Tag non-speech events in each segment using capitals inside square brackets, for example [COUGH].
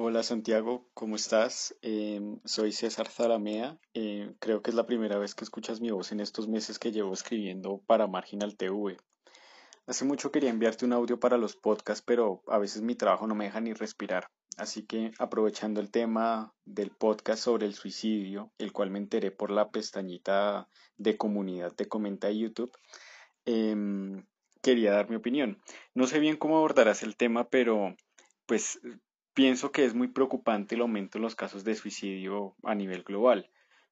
Hola Santiago, ¿cómo estás? Em, soy César Zaramea. Em, creo que es la primera vez que escuchas mi voz en estos meses que llevo escribiendo para Marginal TV. Hace mucho quería enviarte un audio para los podcasts, pero a veces mi trabajo no me deja ni respirar. Así que aprovechando el tema del podcast sobre el suicidio, el cual me enteré por la pestañita de comunidad de comenta YouTube, em, quería dar mi opinión. No sé bien cómo abordarás el tema, pero pues pienso que es muy preocupante el aumento en los casos de suicidio a nivel global.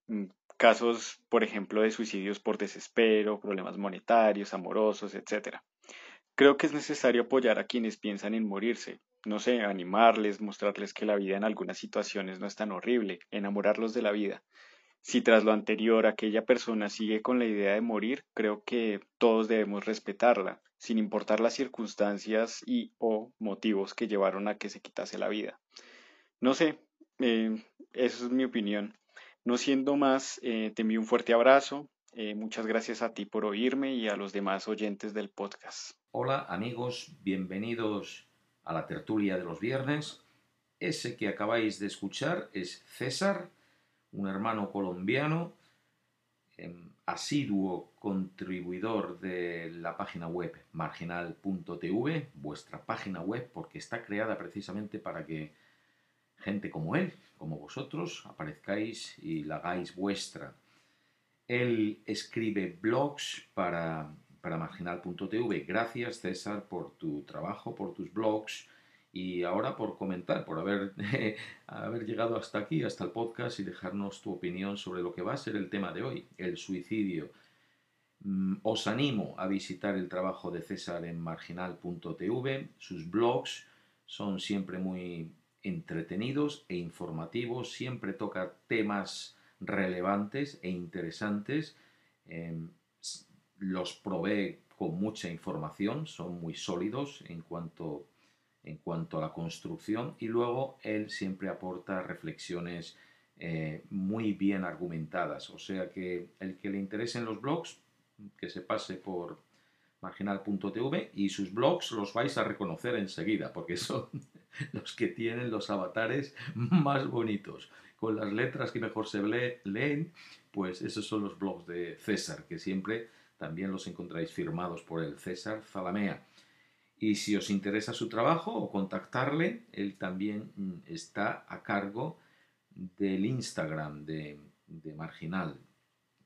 Mm, Casos, por ejemplo, de suicidios por desespero, problemas monetarios, amorosos, etc. Creo que es necesario apoyar a quienes piensan en morirse. No sé, animarles, mostrarles que la vida en algunas situaciones no es tan horrible, enamorarlos de la vida. Si tras lo anterior aquella persona sigue con la idea de morir, creo que todos debemos respetarla, sin importar las circunstancias y o motivos que llevaron a que se quitase la vida. No sé, eh, eso es mi opinión. No siendo más, eh, te envío un fuerte abrazo. eh, muchas gracias a ti por oírme y a los demás oyentes del podcast. Hola amigos, bienvenidos a la tertulia de los viernes. Ese que acabáis de escuchar es César, un hermano colombiano, em, asiduo contribuidor de la página web marginal.tv, vuestra página web, porque está creada precisamente para que gente como él, como vosotros, aparezcáis y la hagáis vuestra. Él escribe blogs para, para marginal.tv. Gracias César por tu trabajo, por tus blogs y ahora por comentar, por haber, [LAUGHS] haber llegado hasta aquí, hasta el podcast y dejarnos tu opinión sobre lo que va a ser el tema de hoy, el suicidio. Mm, Os animo a visitar el trabajo de César en marginal.tv. Sus blogs son siempre muy entretenidos e informativos, siempre toca temas relevantes e interesantes. Eh, los provee con mucha información, son muy sólidos en cuanto en cuanto a la construcción y luego él siempre aporta reflexiones eh, muy bien argumentadas. O sea que el que le interesen los blogs, que se pase por marginal.tv y sus blogs los vais a reconocer enseguida porque son [LAUGHS] los que tienen los avatares más bonitos. Con las letras que mejor se leen, pues esos son los blogs de César, que siempre también los encontráis firmados por el César Zalamea. Y si os interesa su trabajo o contactarle, él también mm, está a cargo del Instagram de, de Marginal,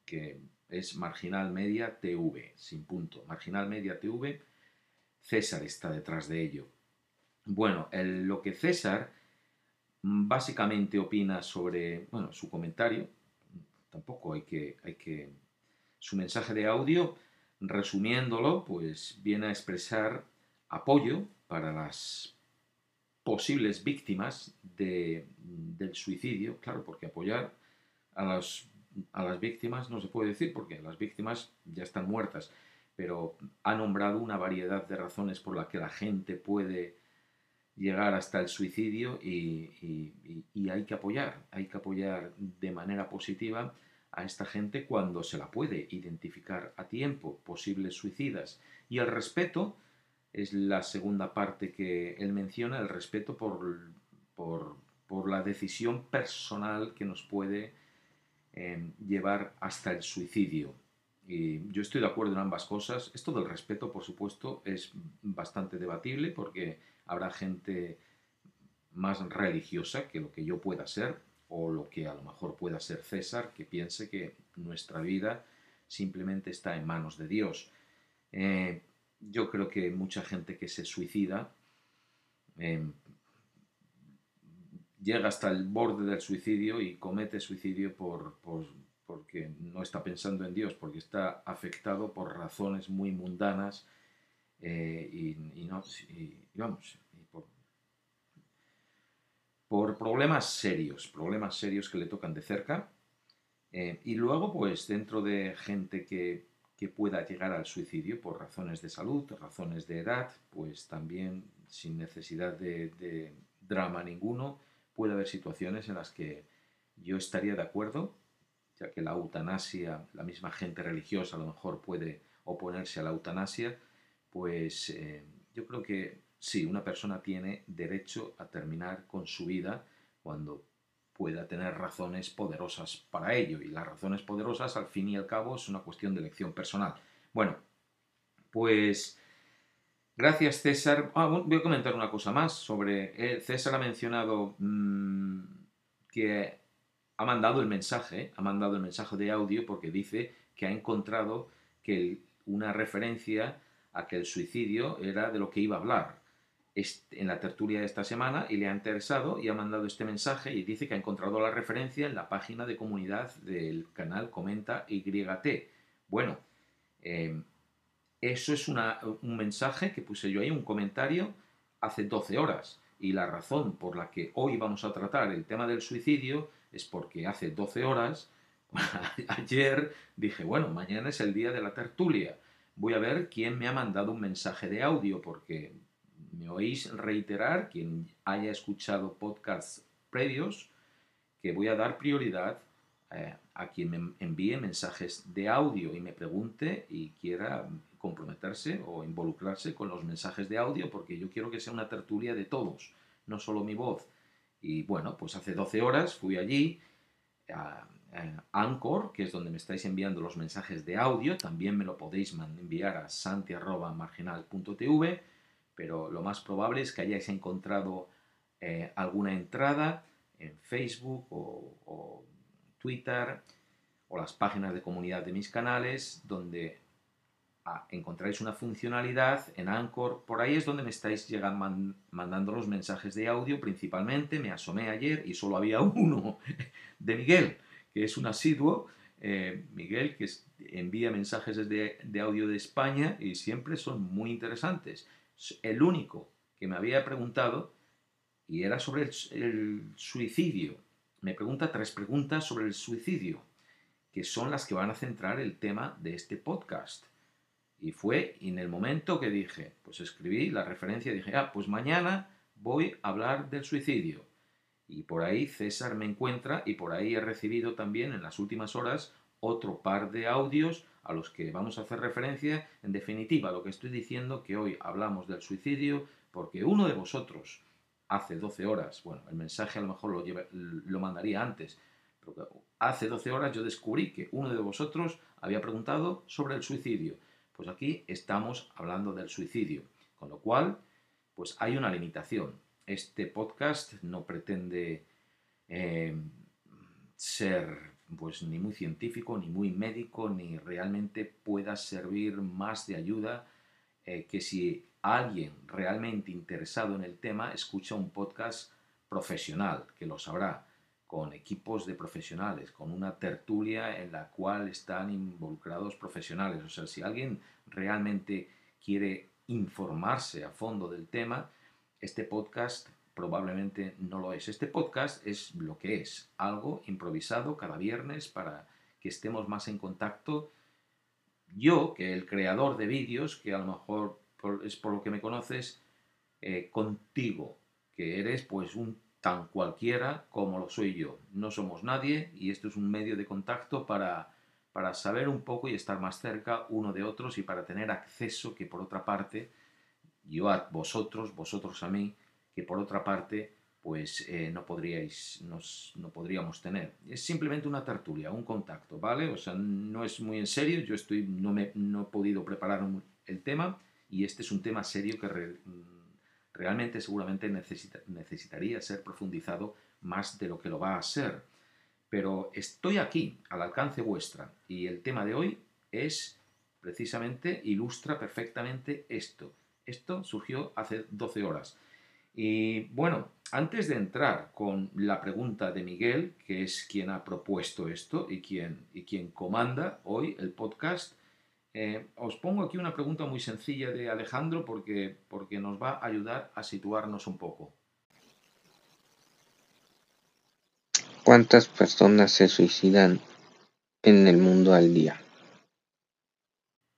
que es Marginal Media TV, sin punto. Marginal Media TV, César está detrás de ello. Bueno, el, lo que César básicamente opina sobre, bueno, su comentario, tampoco hay que, hay que, su mensaje de audio, resumiéndolo, pues viene a expresar apoyo para las posibles víctimas de, del suicidio, claro, porque apoyar a las, a las víctimas no se puede decir porque las víctimas ya están muertas, pero ha nombrado una variedad de razones por las que la gente puede llegar hasta el suicidio y, hay que apoyar, hay que apoyar de manera positiva a esta gente cuando se la puede identificar a tiempo, posibles suicidas. Y el respeto, es la segunda parte que él menciona, el respeto por, por, por la decisión personal que nos puede llevar hasta el suicidio. Y yo estoy de acuerdo en ambas cosas. Esto del respeto, por supuesto, es bastante debatible porque habrá gente más religiosa que lo que yo pueda ser o lo que a lo mejor pueda ser César, que piense que nuestra vida simplemente está en manos de Dios. Eh, yo creo que mucha gente que se suicida eh, llega hasta el borde del suicidio y comete suicidio por, por, porque no está pensando en Dios, porque está afectado por razones muy mundanas eh, y, no, y, vamos, por, problemas serios, problemas serios que le tocan de cerca. Eh, y luego, pues dentro de gente que que pueda llegar al suicidio por razones de salud, razones de edad, pues también sin necesidad de, drama ninguno, puede haber situaciones en las que yo estaría de acuerdo, ya que la eutanasia, la misma gente religiosa a lo mejor puede oponerse a la eutanasia, pues eh, yo creo que sí, una persona tiene derecho a terminar con su vida cuando pueda tener razones poderosas para ello. Y las razones poderosas, al fin y al cabo, es una cuestión de elección personal. Bueno, pues gracias César. Ah, voy a comentar una cosa más sobre... Eh, César ha mencionado mm, que ha mandado el mensaje, ha mandado el mensaje de audio porque dice que ha encontrado que una referencia a que el suicidio era de lo que iba a hablar en la tertulia de esta semana y le ha interesado y ha mandado este mensaje y dice que ha encontrado la referencia en la página de comunidad del canal Comenta YT. Bueno, em, eso es un mensaje que puse yo ahí, un comentario, hace 12 horas. Y la razón por la que hoy vamos a tratar el tema del suicidio es porque hace 12 horas, [LAUGHS] ayer, dije, bueno, mañana es el día de la tertulia. Voy a ver quién me ha mandado un mensaje de audio, porque me oís reiterar, quien haya escuchado podcasts previos, que voy a dar prioridad eh, a quien me envíe mensajes de audio y me pregunte y quiera comprometerse o involucrarse con los mensajes de audio, porque yo quiero que sea una tertulia de todos, no solo mi voz. Y bueno, pues hace 12 horas fui allí a, Anchor, que es donde me estáis enviando los mensajes de audio, también me lo podéis enviar a santi.marginal.tv pero lo más probable es que hayáis encontrado eh, alguna entrada en Facebook o, Twitter o las páginas de comunidad de mis canales donde ah, encontráis una funcionalidad en Anchor. Por ahí es donde me estáis llegando, mandando los mensajes de audio principalmente. Me asomé ayer y solo había [LAUGHS] uno de Miguel, que es un asiduo. Eh, Miguel, que envía mensajes de audio de España y siempre son muy interesantes el único que me había preguntado y era sobre el, suicidio. Me pregunta tres preguntas sobre el suicidio, que son las que van a centrar el tema de este podcast. Y fue en el momento que dije, pues escribí la referencia dije, ah, pues mañana voy a hablar del suicidio. Y por ahí César me encuentra y por ahí he recibido también en las últimas horas otro par de audios a los que vamos a hacer referencia. En definitiva, lo que estoy diciendo que hoy hablamos del suicidio porque uno de vosotros hace 12 horas, bueno, el mensaje a lo mejor lo, lo mandaría antes, pero hace 12 horas yo descubrí que uno de vosotros había preguntado sobre el suicidio. Pues aquí estamos hablando del suicidio, con lo cual, pues hay una limitación. Este podcast no pretende eh, ser pues ni muy científico, ni muy médico, ni realmente pueda servir más de ayuda eh, que si alguien realmente interesado en el tema escucha un podcast profesional, que lo sabrá, con equipos de profesionales, con una tertulia en la cual están involucrados profesionales. O sea, si alguien realmente quiere informarse a fondo del tema, este podcast probablemente no lo es. Este podcast es lo que es, algo improvisado cada viernes para que estemos más en contacto. Yo, que el creador de vídeos, que a lo mejor es por lo que me conoces, eh, contigo, que eres pues un tan cualquiera como lo soy yo. No somos nadie y esto es un medio de contacto para, para saber un poco y estar más cerca uno de otros y para tener acceso que por otra parte yo a vosotros, vosotros a mí, que por otra parte pues eh, no, podríais, no podríamos tener. Es simplemente una tertulia, un contacto, ¿vale? O sea, no es muy en serio, yo estoy, no, me, no he podido preparar el tema y este es un tema serio que realmente seguramente necesita, necesitaría ser profundizado más de lo que lo va a ser. Pero estoy aquí, al alcance vuestra, y el tema de hoy es precisamente, ilustra perfectamente esto. Esto surgió hace 12 horas. Y bueno, antes de entrar con la pregunta de Miguel, que es quien ha propuesto esto y quien, y quien comanda hoy el podcast, eh, os pongo aquí una pregunta muy sencilla de Alejandro porque, porque nos va a ayudar a situarnos un poco. ¿Cuántas personas se suicidan en el mundo al día?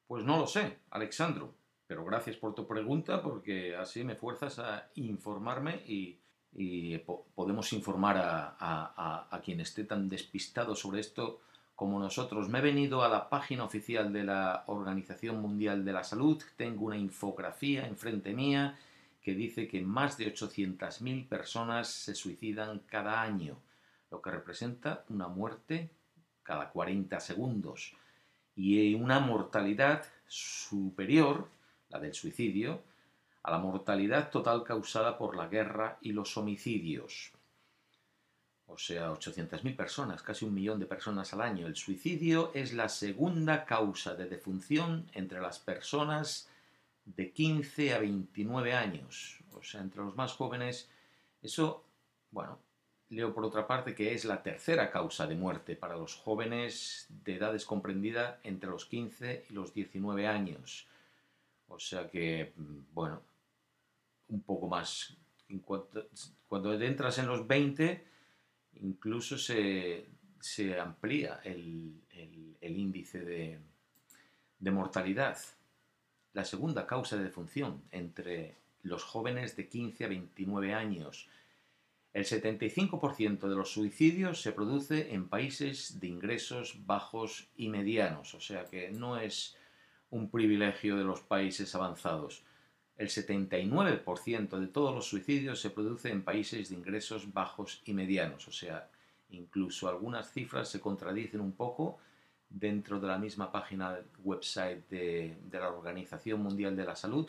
Pues no lo sé, Alexandro. Pero gracias por tu pregunta porque así me fuerzas a informarme y, podemos informar a, quien esté tan despistado sobre esto como nosotros. Me he venido a la página oficial de la Organización Mundial de la Salud, tengo una infografía enfrente mía que dice que más de 800.000 personas se suicidan cada año, lo que representa una muerte cada 40 segundos y una mortalidad superior, la del suicidio, a la mortalidad total causada por la guerra y los homicidios. O sea, 800.000 personas, casi un millón de personas al año. El suicidio es la segunda causa de defunción entre las personas de 15 a 29 años. O sea, entre los más jóvenes. Eso, bueno, leo por otra parte que es la tercera causa de muerte para los jóvenes de edades comprendida entre los 15 y los 19 años. O sea que, bueno, un poco más. Cuando entras en los 20, incluso se, amplía el, índice de, de mortalidad. La segunda causa de defunción entre los jóvenes de 15 a 29 años. El 75% de los suicidios se produce en países de ingresos bajos y medianos, o sea que no es un privilegio de los países avanzados. El 79% de todos los suicidios se produce en países de ingresos bajos y medianos, o sea, incluso algunas cifras se contradicen un poco dentro de la misma página website de, de la Organización Mundial de la Salud,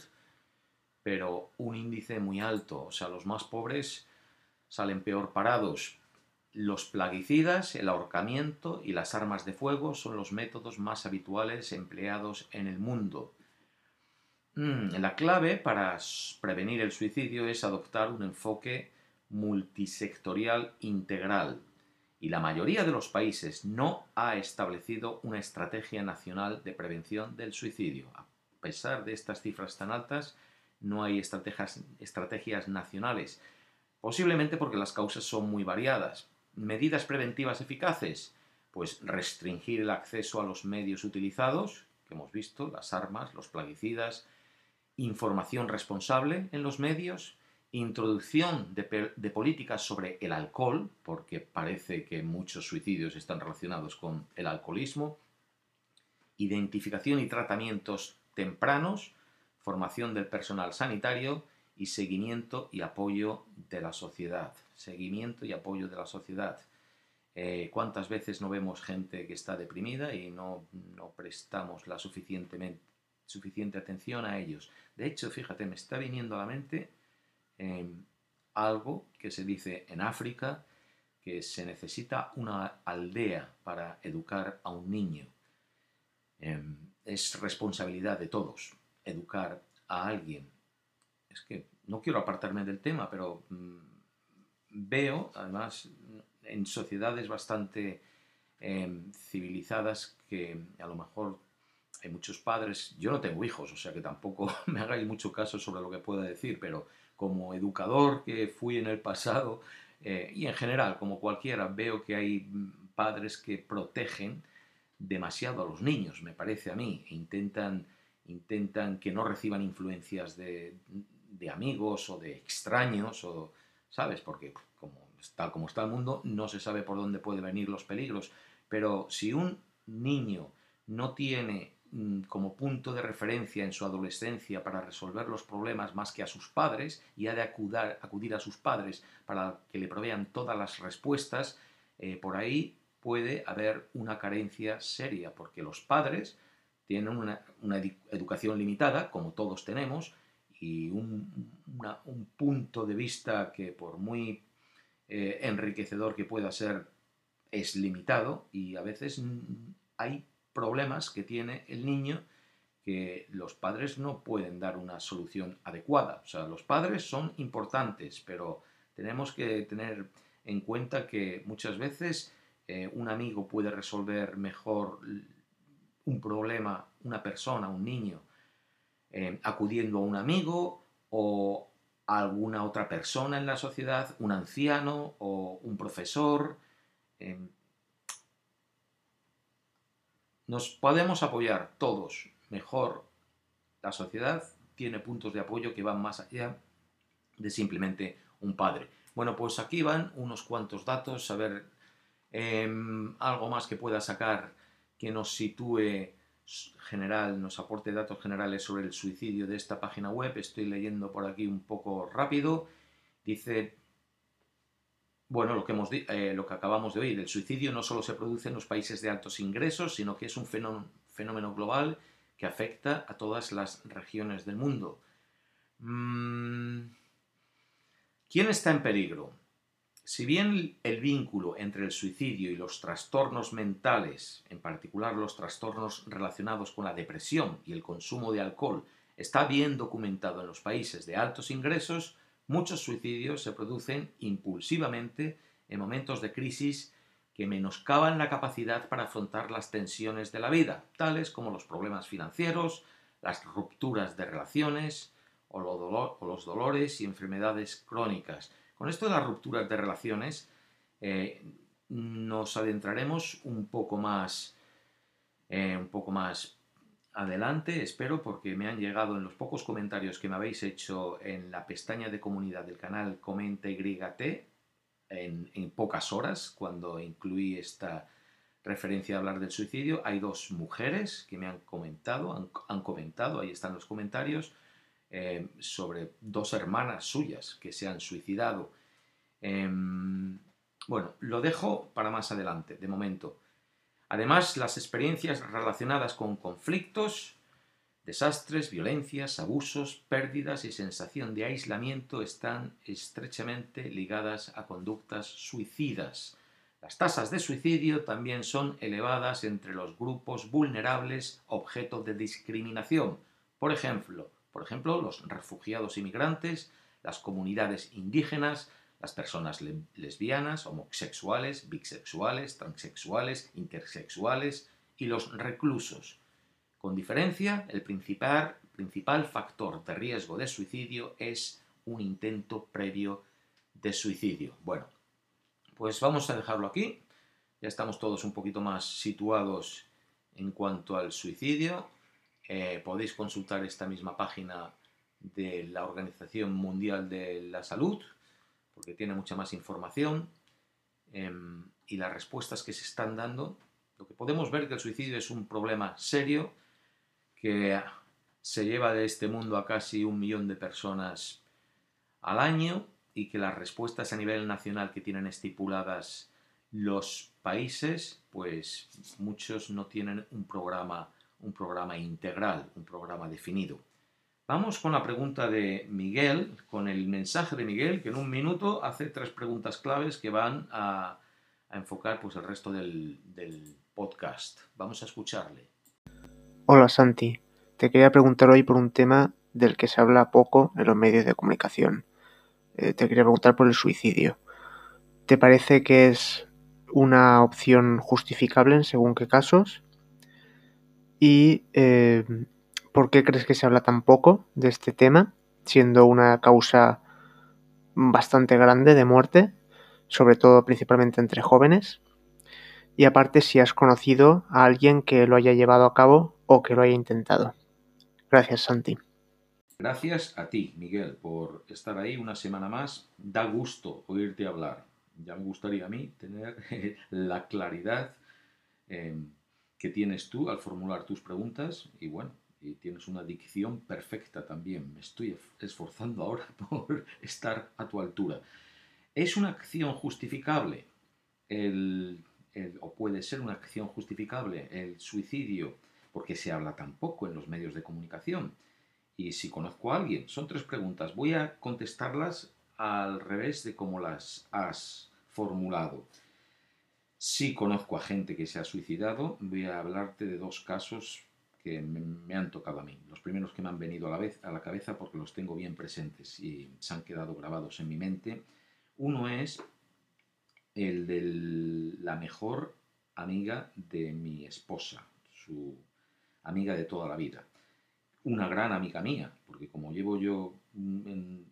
pero un índice muy alto, o sea, los más pobres salen peor parados. Los plaguicidas, el ahorcamiento y las armas de fuego son los métodos más habituales empleados en el mundo. Mm, la clave para prevenir el suicidio es adoptar un enfoque multisectorial integral y la mayoría de los países no ha establecido una estrategia nacional de prevención del suicidio. A pesar de estas cifras tan altas, no hay estrategias, estrategias nacionales, posiblemente porque las causas son muy variadas. Medidas preventivas eficaces, pues restringir el acceso a los medios utilizados, que hemos visto, las armas, los plaguicidas, información responsable en los medios, introducción de, políticas sobre el alcohol, porque parece que muchos suicidios están relacionados con el alcoholismo, identificación y tratamientos tempranos, formación del personal sanitario y seguimiento y apoyo de la sociedad. Seguimiento y apoyo de la sociedad. Eh, ¿Cuántas veces no vemos gente que está deprimida y no, no prestamos la suficientemente suficiente atención a ellos. De hecho, fíjate, me está viniendo a la mente em, algo que se dice en África, que se necesita una aldea para educar a un niño. Em, es responsabilidad de todos educar a alguien. Es que no quiero apartarme del tema, pero mm, veo, además, en sociedades bastante em, civilizadas que a lo mejor hay muchos padres, yo no tengo hijos, o sea que tampoco [LAUGHS] me hagáis mucho caso sobre lo que pueda decir, pero como educador que fui en el pasado eh, y en general, como cualquiera, veo que hay padres que protegen demasiado a los niños, me parece a mí, e intentan, intentan que no reciban influencias de, de amigos o de extraños, o, ¿sabes? Porque tal como está el mundo, no se sabe por dónde pueden venir los peligros, pero si un niño no tiene Mm, como punto de referencia en su adolescencia para resolver los problemas más que a sus padres y ha de acudir a sus padres para que le provean todas las respuestas, eh, por ahí puede haber una carencia seria, porque los padres tienen una, educación limitada, como todos tenemos, y un, punto de vista que por muy eh, enriquecedor que pueda ser, es limitado y a veces hay problemas que tiene el niño que los padres no pueden dar una solución adecuada. O sea, los padres son importantes, pero tenemos que tener en cuenta que muchas veces eh, un amigo puede resolver mejor un problema, una persona, un niño, eh, acudiendo a un amigo o a alguna otra persona en la sociedad, un anciano o un profesor. Eh, nos podemos apoyar todos mejor. La sociedad tiene puntos de apoyo que van más allá de simplemente un padre. Bueno, pues aquí van unos cuantos datos, a ver em, algo más que pueda sacar que nos sitúe general, nos aporte datos generales sobre el suicidio de esta página web. Estoy leyendo por aquí un poco rápido. Dice, bueno, lo que, hemos, eh, lo que acabamos de oír, el suicidio no solo se produce en los países de altos ingresos, sino que es un fenómeno, global que afecta a todas las regiones del mundo. Mm, ¿Quién está en peligro? Si bien el vínculo entre el suicidio y los trastornos mentales, en particular los trastornos relacionados con la depresión y el consumo de alcohol, está bien documentado en los países de altos ingresos, muchos suicidios se producen impulsivamente en momentos de crisis que menoscaban la capacidad para afrontar las tensiones de la vida, tales como los problemas financieros, las rupturas de relaciones o los dolores y enfermedades crónicas, con esto de las rupturas de relaciones, eh, nos adentraremos un poco más, eh, un poco más adelante, espero, porque me han llegado en los pocos comentarios que me habéis hecho en la pestaña de comunidad del canal Comenta YT, en, en pocas horas, cuando incluí esta referencia a hablar del suicidio, hay dos mujeres que me han comentado, han, comentado, ahí están los comentarios, eh, sobre dos hermanas suyas que se han suicidado. Em, bueno, lo dejo para más adelante, de momento. Además, las experiencias relacionadas con conflictos, desastres, violencias, abusos, pérdidas y sensación de aislamiento están estrechamente ligadas a conductas suicidas. Las tasas de suicidio también son elevadas entre los grupos vulnerables objeto de discriminación. Por ejemplo, por ejemplo, los refugiados inmigrantes, las comunidades indígenas, las personas lesbianas, homosexuales, bisexuales, transexuales, intersexuales y los reclusos. Con diferencia, el principal, factor de riesgo de suicidio es un intento previo de suicidio. Bueno, pues vamos a dejarlo aquí. Ya estamos todos un poquito más situados en cuanto al suicidio. Eh, podéis consultar esta misma página de la Organización Mundial de la Salud, porque tiene mucha más información em, y las respuestas que se están dando. Lo que podemos ver que el suicidio es un problema serio que se lleva de este mundo a casi un millón de personas al año y que las respuestas a nivel nacional que tienen estipuladas los países, pues muchos no tienen un programa un programa integral, un programa definido. Vamos con la pregunta de Miguel, con el mensaje de Miguel, que en un minuto hace tres preguntas claves que van a, enfocar pues, el resto del, podcast. Vamos a escucharle. Hola Santi, te quería preguntar hoy por un tema del que se habla poco en los medios de comunicación. Eh, te quería preguntar por el suicidio. ¿Te parece que es una opción justificable en según qué casos? ¿Y eh, por qué crees que se habla tan poco de este tema, siendo una causa bastante grande de muerte, sobre todo principalmente entre jóvenes? Y aparte si has conocido a alguien que lo haya llevado a cabo o que lo haya intentado. Gracias, Santi. Gracias a ti, Miguel, por estar ahí una semana más. Da gusto oírte hablar. Ya me gustaría a mí tener [LAUGHS] la claridad que tienes tú al formular tus preguntas y bueno, y tienes una dicción perfecta también. Me estoy esforzando ahora [LAUGHS] por estar a tu altura. ¿Es una acción justificable o puede ser una acción justificable el suicidio? Porque se habla tan poco en los medios de comunicación. Y si conozco a alguien, son tres preguntas. Voy a contestarlas al revés de cómo las has formulado. Sí conozco a gente que se ha suicidado. Voy a hablarte de dos casos que me, han tocado a mí. Los primeros que me han venido a la, vez, a la cabeza porque los tengo bien presentes y se han quedado grabados en mi mente. Uno es el de la mejor amiga de mi esposa, su amiga de toda la vida. Una gran amiga mía, porque como llevo yo en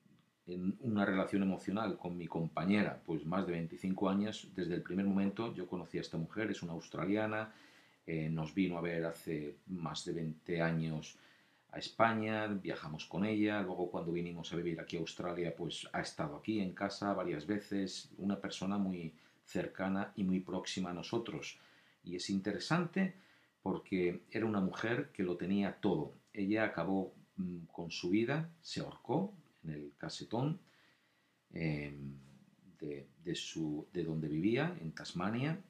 una relación emocional con mi compañera, pues más de 25 años, desde el primer momento yo conocí a esta mujer, es una australiana, nos vino a ver hace más de 20 años a España, viajamos con ella, luego cuando vinimos a vivir aquí a Australia, pues ha estado aquí en casa varias veces, una persona muy cercana y muy próxima a nosotros. Y es interesante porque era una mujer que lo tenía todo. Ella acabó mm, con su vida, se ahorcó en el casetón em, de, su, de donde vivía, en Tasmania.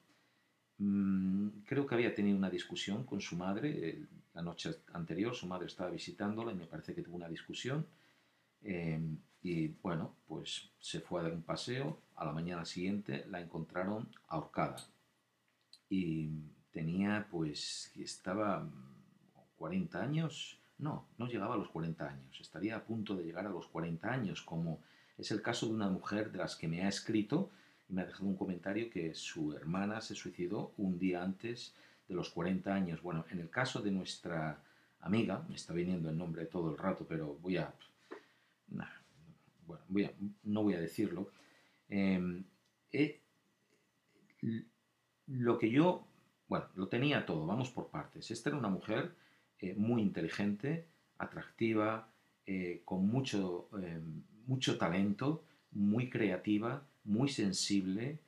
Mm, creo que había tenido una discusión con su madre la noche anterior, su madre estaba visitándola y me parece que tuvo una discusión. Em, y bueno, pues se fue a dar un paseo. A la mañana siguiente la encontraron ahorcada. Y tenía pues, estaba 40 mm, años, no, no llegaba a los 40 años, estaría a punto de llegar a los 40 años, como es el caso de una mujer de las que me ha escrito me ha dejado un comentario que su hermana se suicidó un día antes de los 40 años. Bueno, en el caso de nuestra amiga, me está viniendo el nombre todo el rato, pero voy a... bueno, voy a, no voy a decirlo. Em, eh, lo que yo bueno, lo tenía todo, vamos por partes. Esta era una mujer eh, muy inteligente, atractiva, eh, con mucho, eh, mucho talento, muy creativa, muy sensible,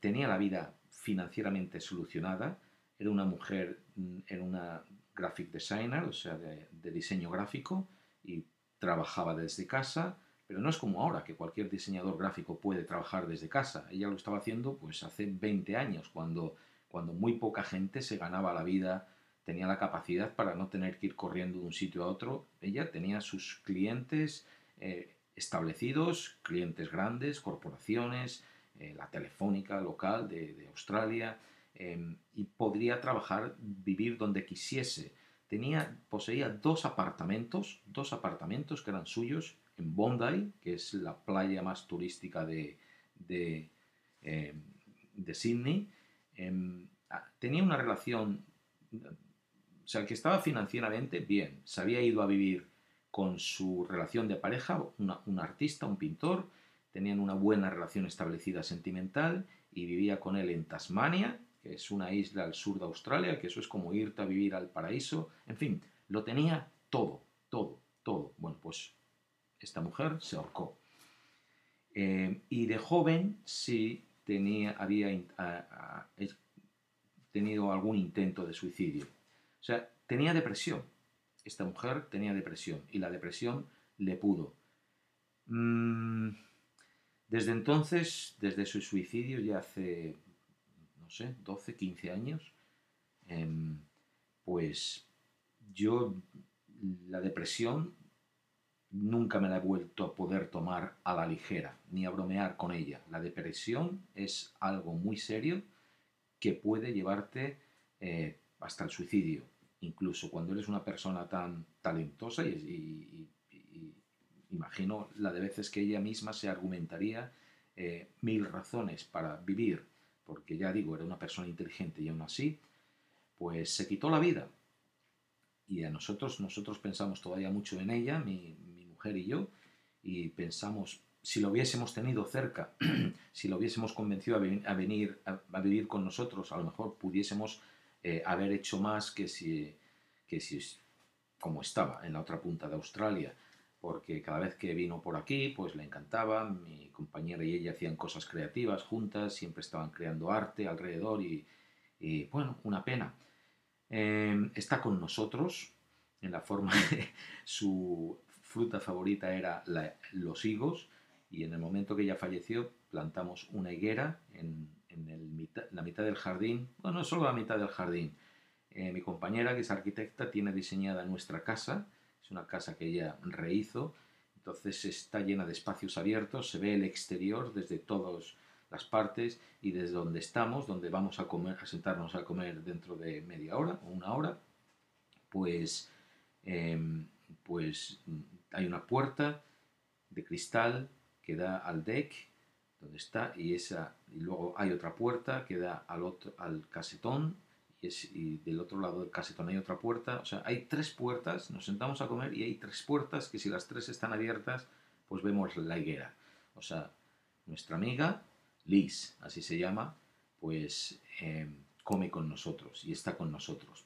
tenía la vida financieramente solucionada, era una mujer, mm, era una graphic designer, o sea, de, de diseño gráfico, y trabajaba desde casa, pero no es como ahora, que cualquier diseñador gráfico puede trabajar desde casa. Ella lo estaba haciendo pues hace 20 años, cuando cuando muy poca gente se ganaba la vida, tenía la capacidad para no tener que ir corriendo de un sitio a otro. Ella tenía sus clientes eh, establecidos, clientes grandes, corporaciones, eh, la telefónica local de, Australia, em, y podría trabajar, vivir donde quisiese. Tenía, poseía dos apartamentos, dos apartamentos que eran suyos en Bondi, que es la playa más turística de, de, em, de Sydney, Em, tenía una relación, o sea, que estaba financieramente bien, se había ido a vivir con su relación de pareja, un artista, un pintor, tenían una buena relación establecida sentimental y vivía con él en Tasmania, que es una isla al sur de Australia, que eso es como irte a vivir al paraíso, en fin, lo tenía todo, todo, todo. Bueno, pues esta mujer se ahorcó. Eh, y de joven sí tenía, había tenido algún intento de suicidio. O sea, tenía depresión. Esta mujer tenía depresión y la depresión le pudo. Mm, desde entonces, desde su suicidio, ya hace, no sé, 12, 15 años, em, pues yo la depresión nunca me la he vuelto a poder tomar a la ligera, ni a bromear con ella. La depresión es algo muy serio que puede llevarte eh, hasta el suicidio, incluso cuando eres una persona tan talentosa y, imagino la de veces que ella misma se argumentaría eh, mil razones para vivir, porque ya digo, era una persona inteligente y aún así, pues se quitó la vida. Y a nosotros, nosotros pensamos todavía mucho en ella, mi, y yo, y pensamos, si lo hubiésemos tenido cerca, [CLEARS THROAT] si lo hubiésemos convencido a, venir a, vivir con nosotros, a lo mejor pudiésemos eh, haber hecho más que si, que si, como estaba en la otra punta de Australia, porque cada vez que vino por aquí, pues le encantaba, mi compañera y ella hacían cosas creativas juntas, siempre estaban creando arte alrededor y, bueno, una pena. Em, está con nosotros en la forma [LAUGHS] de su fruta favorita era los higos y en el momento que ella falleció plantamos una higuera en, la mitad del jardín, bueno, no solo la mitad del jardín. Eh, mi compañera, que es arquitecta, tiene diseñada nuestra casa, es una casa que ella rehizo, entonces está llena de espacios abiertos, se ve el exterior desde todas las partes y desde donde estamos, donde vamos a, comer, a sentarnos a comer dentro de media hora o una hora, pues, em, pues hay una puerta de cristal que da al deck donde está y esa y luego hay otra puerta que da al otro al casetón y, es, y del otro lado del casetón hay otra puerta. O sea hay tres puertas nos sentamos a comer y hay tres puertas que si las tres están abiertas pues vemos la higuera. O sea nuestra amiga Liz así se llama pues eh, come con nosotros y está con nosotros.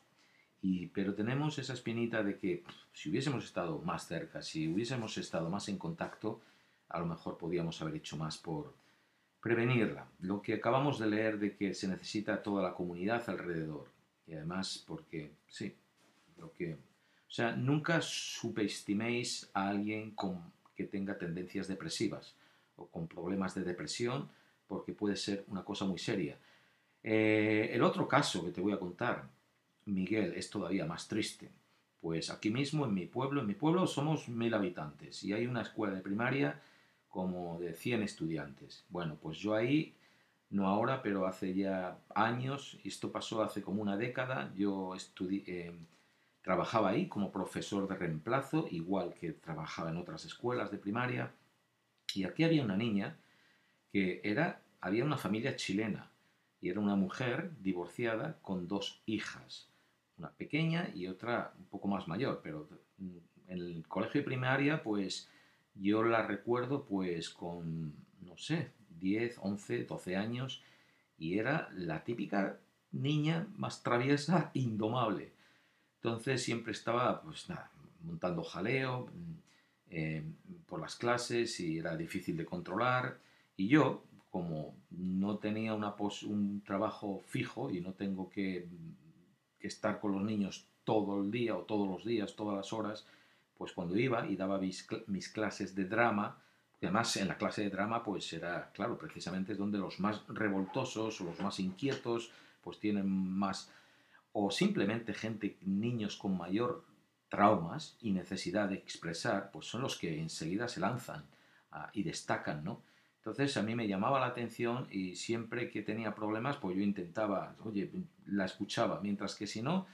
Pero tenemos esa espinita de que si hubiésemos estado más cerca, si hubiésemos estado más en contacto, a lo mejor podíamos haber hecho más por prevenirla. Lo que acabamos de leer de que se necesita toda la comunidad alrededor. Y además porque, sí, lo que... O sea, nunca subestiméis a alguien con, que tenga tendencias depresivas o con problemas de depresión, porque puede ser una cosa muy seria. Eh, el otro caso que te voy a contar, Miguel, es todavía más triste. Pues aquí mismo, en mi pueblo, en mi pueblo somos mil habitantes y hay una escuela de primaria como de 100 estudiantes. Bueno, pues yo ahí, no ahora, pero hace ya años, esto pasó hace como una década, yo eh, trabajaba ahí como profesor de reemplazo, igual que trabajaba en otras escuelas de primaria, y aquí había una niña que era, había una familia chilena, y era una mujer divorciada con dos hijas una pequeña y otra un poco más mayor, pero en el colegio de primaria, pues yo la recuerdo pues con, no sé, 10, 11, 12 años y era la típica niña más traviesa, [LAUGHS] indomable. Entonces siempre estaba, pues nada, montando jaleo mm, eh, por las clases y era difícil de controlar. Y yo, como no tenía una un trabajo fijo y no tengo que que estar con los niños todo el día o todos los días, todas las horas, pues cuando iba y daba mis, clases de drama, además en la clase de drama pues era, claro, precisamente es donde los más revoltosos o los más inquietos pues tienen más, o simplemente gente, niños con mayor traumas y necesidad de expresar, pues son los que enseguida se lanzan y destacan, ¿no? Entonces a mí me llamaba la atención y siempre que tenía problemas, pues yo intentaba, oye, la escuchaba, mientras que si no,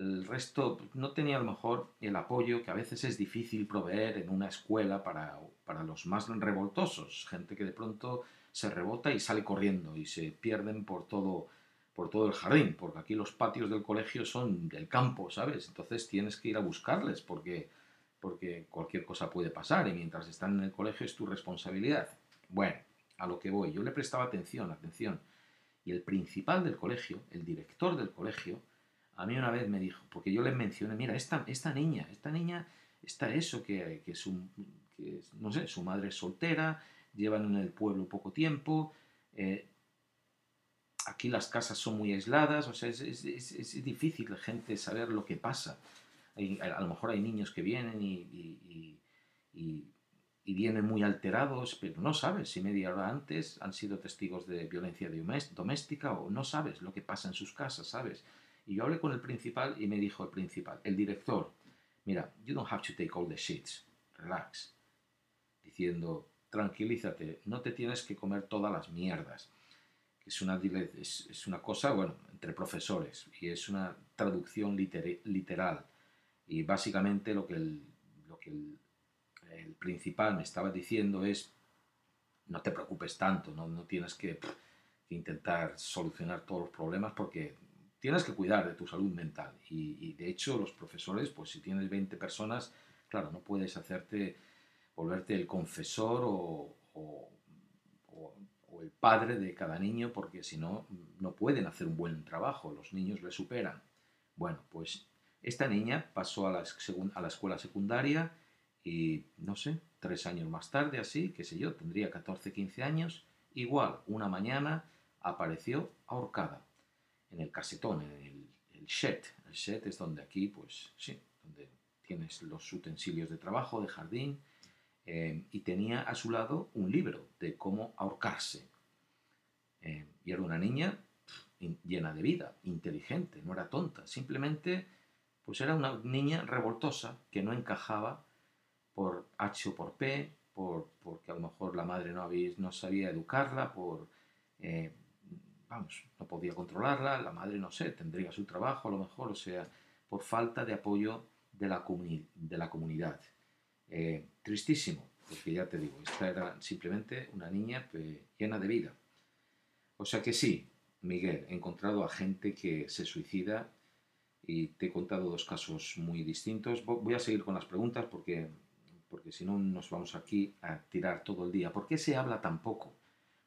el resto no tenía a lo mejor el apoyo que a veces es difícil proveer en una escuela para, para los más revoltosos, gente que de pronto se rebota y sale corriendo y se pierden por todo, por todo el jardín, porque aquí los patios del colegio son del campo, ¿sabes? Entonces tienes que ir a buscarles porque, porque cualquier cosa puede pasar y mientras están en el colegio es tu responsabilidad. Bueno, a lo que voy, yo le prestaba atención, atención. Y el principal del colegio, el director del colegio, a mí una vez me dijo, porque yo le mencioné, mira, esta, esta niña, esta niña está eso, que, que, su, que no sé, su madre es soltera, llevan en el pueblo poco tiempo, eh, aquí las casas son muy aisladas, o sea, es, es, es, difícil la gente saber lo que pasa. a, lo mejor hay niños que vienen y y vienen muy alterados, pero no sabes si media hora antes han sido testigos de violencia doméstica o no sabes lo que pasa en sus casas, ¿sabes? Y yo hablé con el principal y me dijo el principal, el director, mira, you don't have to take all the shits, relax, diciendo, tranquilízate, no te tienes que comer todas las mierdas. Es una, es, una cosa, bueno, entre profesores, y es una traducción literal. Y básicamente lo que el, lo que el principal me estaba diciendo es, no te preocupes tanto, no, no tienes que, intentar solucionar todos los problemas porque tienes que cuidar de tu salud mental. Y, de hecho los profesores, pues si tienes 20 personas, claro, no puedes hacerte, volverte el confesor o, el padre de cada niño porque si no, no pueden hacer un buen trabajo, los niños le superan. Bueno, pues esta niña pasó a la, a la escuela secundaria y no sé, tres años más tarde, así, qué sé yo, tendría 14, 15 años, igual, una mañana apareció ahorcada en el casetón, en el, el shed. El shed es donde aquí, pues sí, donde tienes los utensilios de trabajo, de jardín, eh, y tenía a su lado un libro de cómo ahorcarse. Eh, y era una niña llena de vida, inteligente, no era tonta, simplemente pues era una niña revoltosa que no encajaba por H o por P, por, porque a lo mejor la madre no, había, no sabía educarla, por, eh, vamos, no podía controlarla, la madre no sé, tendría su trabajo a lo mejor, o sea, por falta de apoyo de la, de la comunidad. Eh, tristísimo, porque ya te digo, esta era simplemente una niña llena de vida. O sea que sí, Miguel, he encontrado a gente que se suicida y te he contado dos casos muy distintos. Voy a seguir con las preguntas porque porque si no nos vamos aquí a tirar todo el día. ¿Por qué se habla tan poco?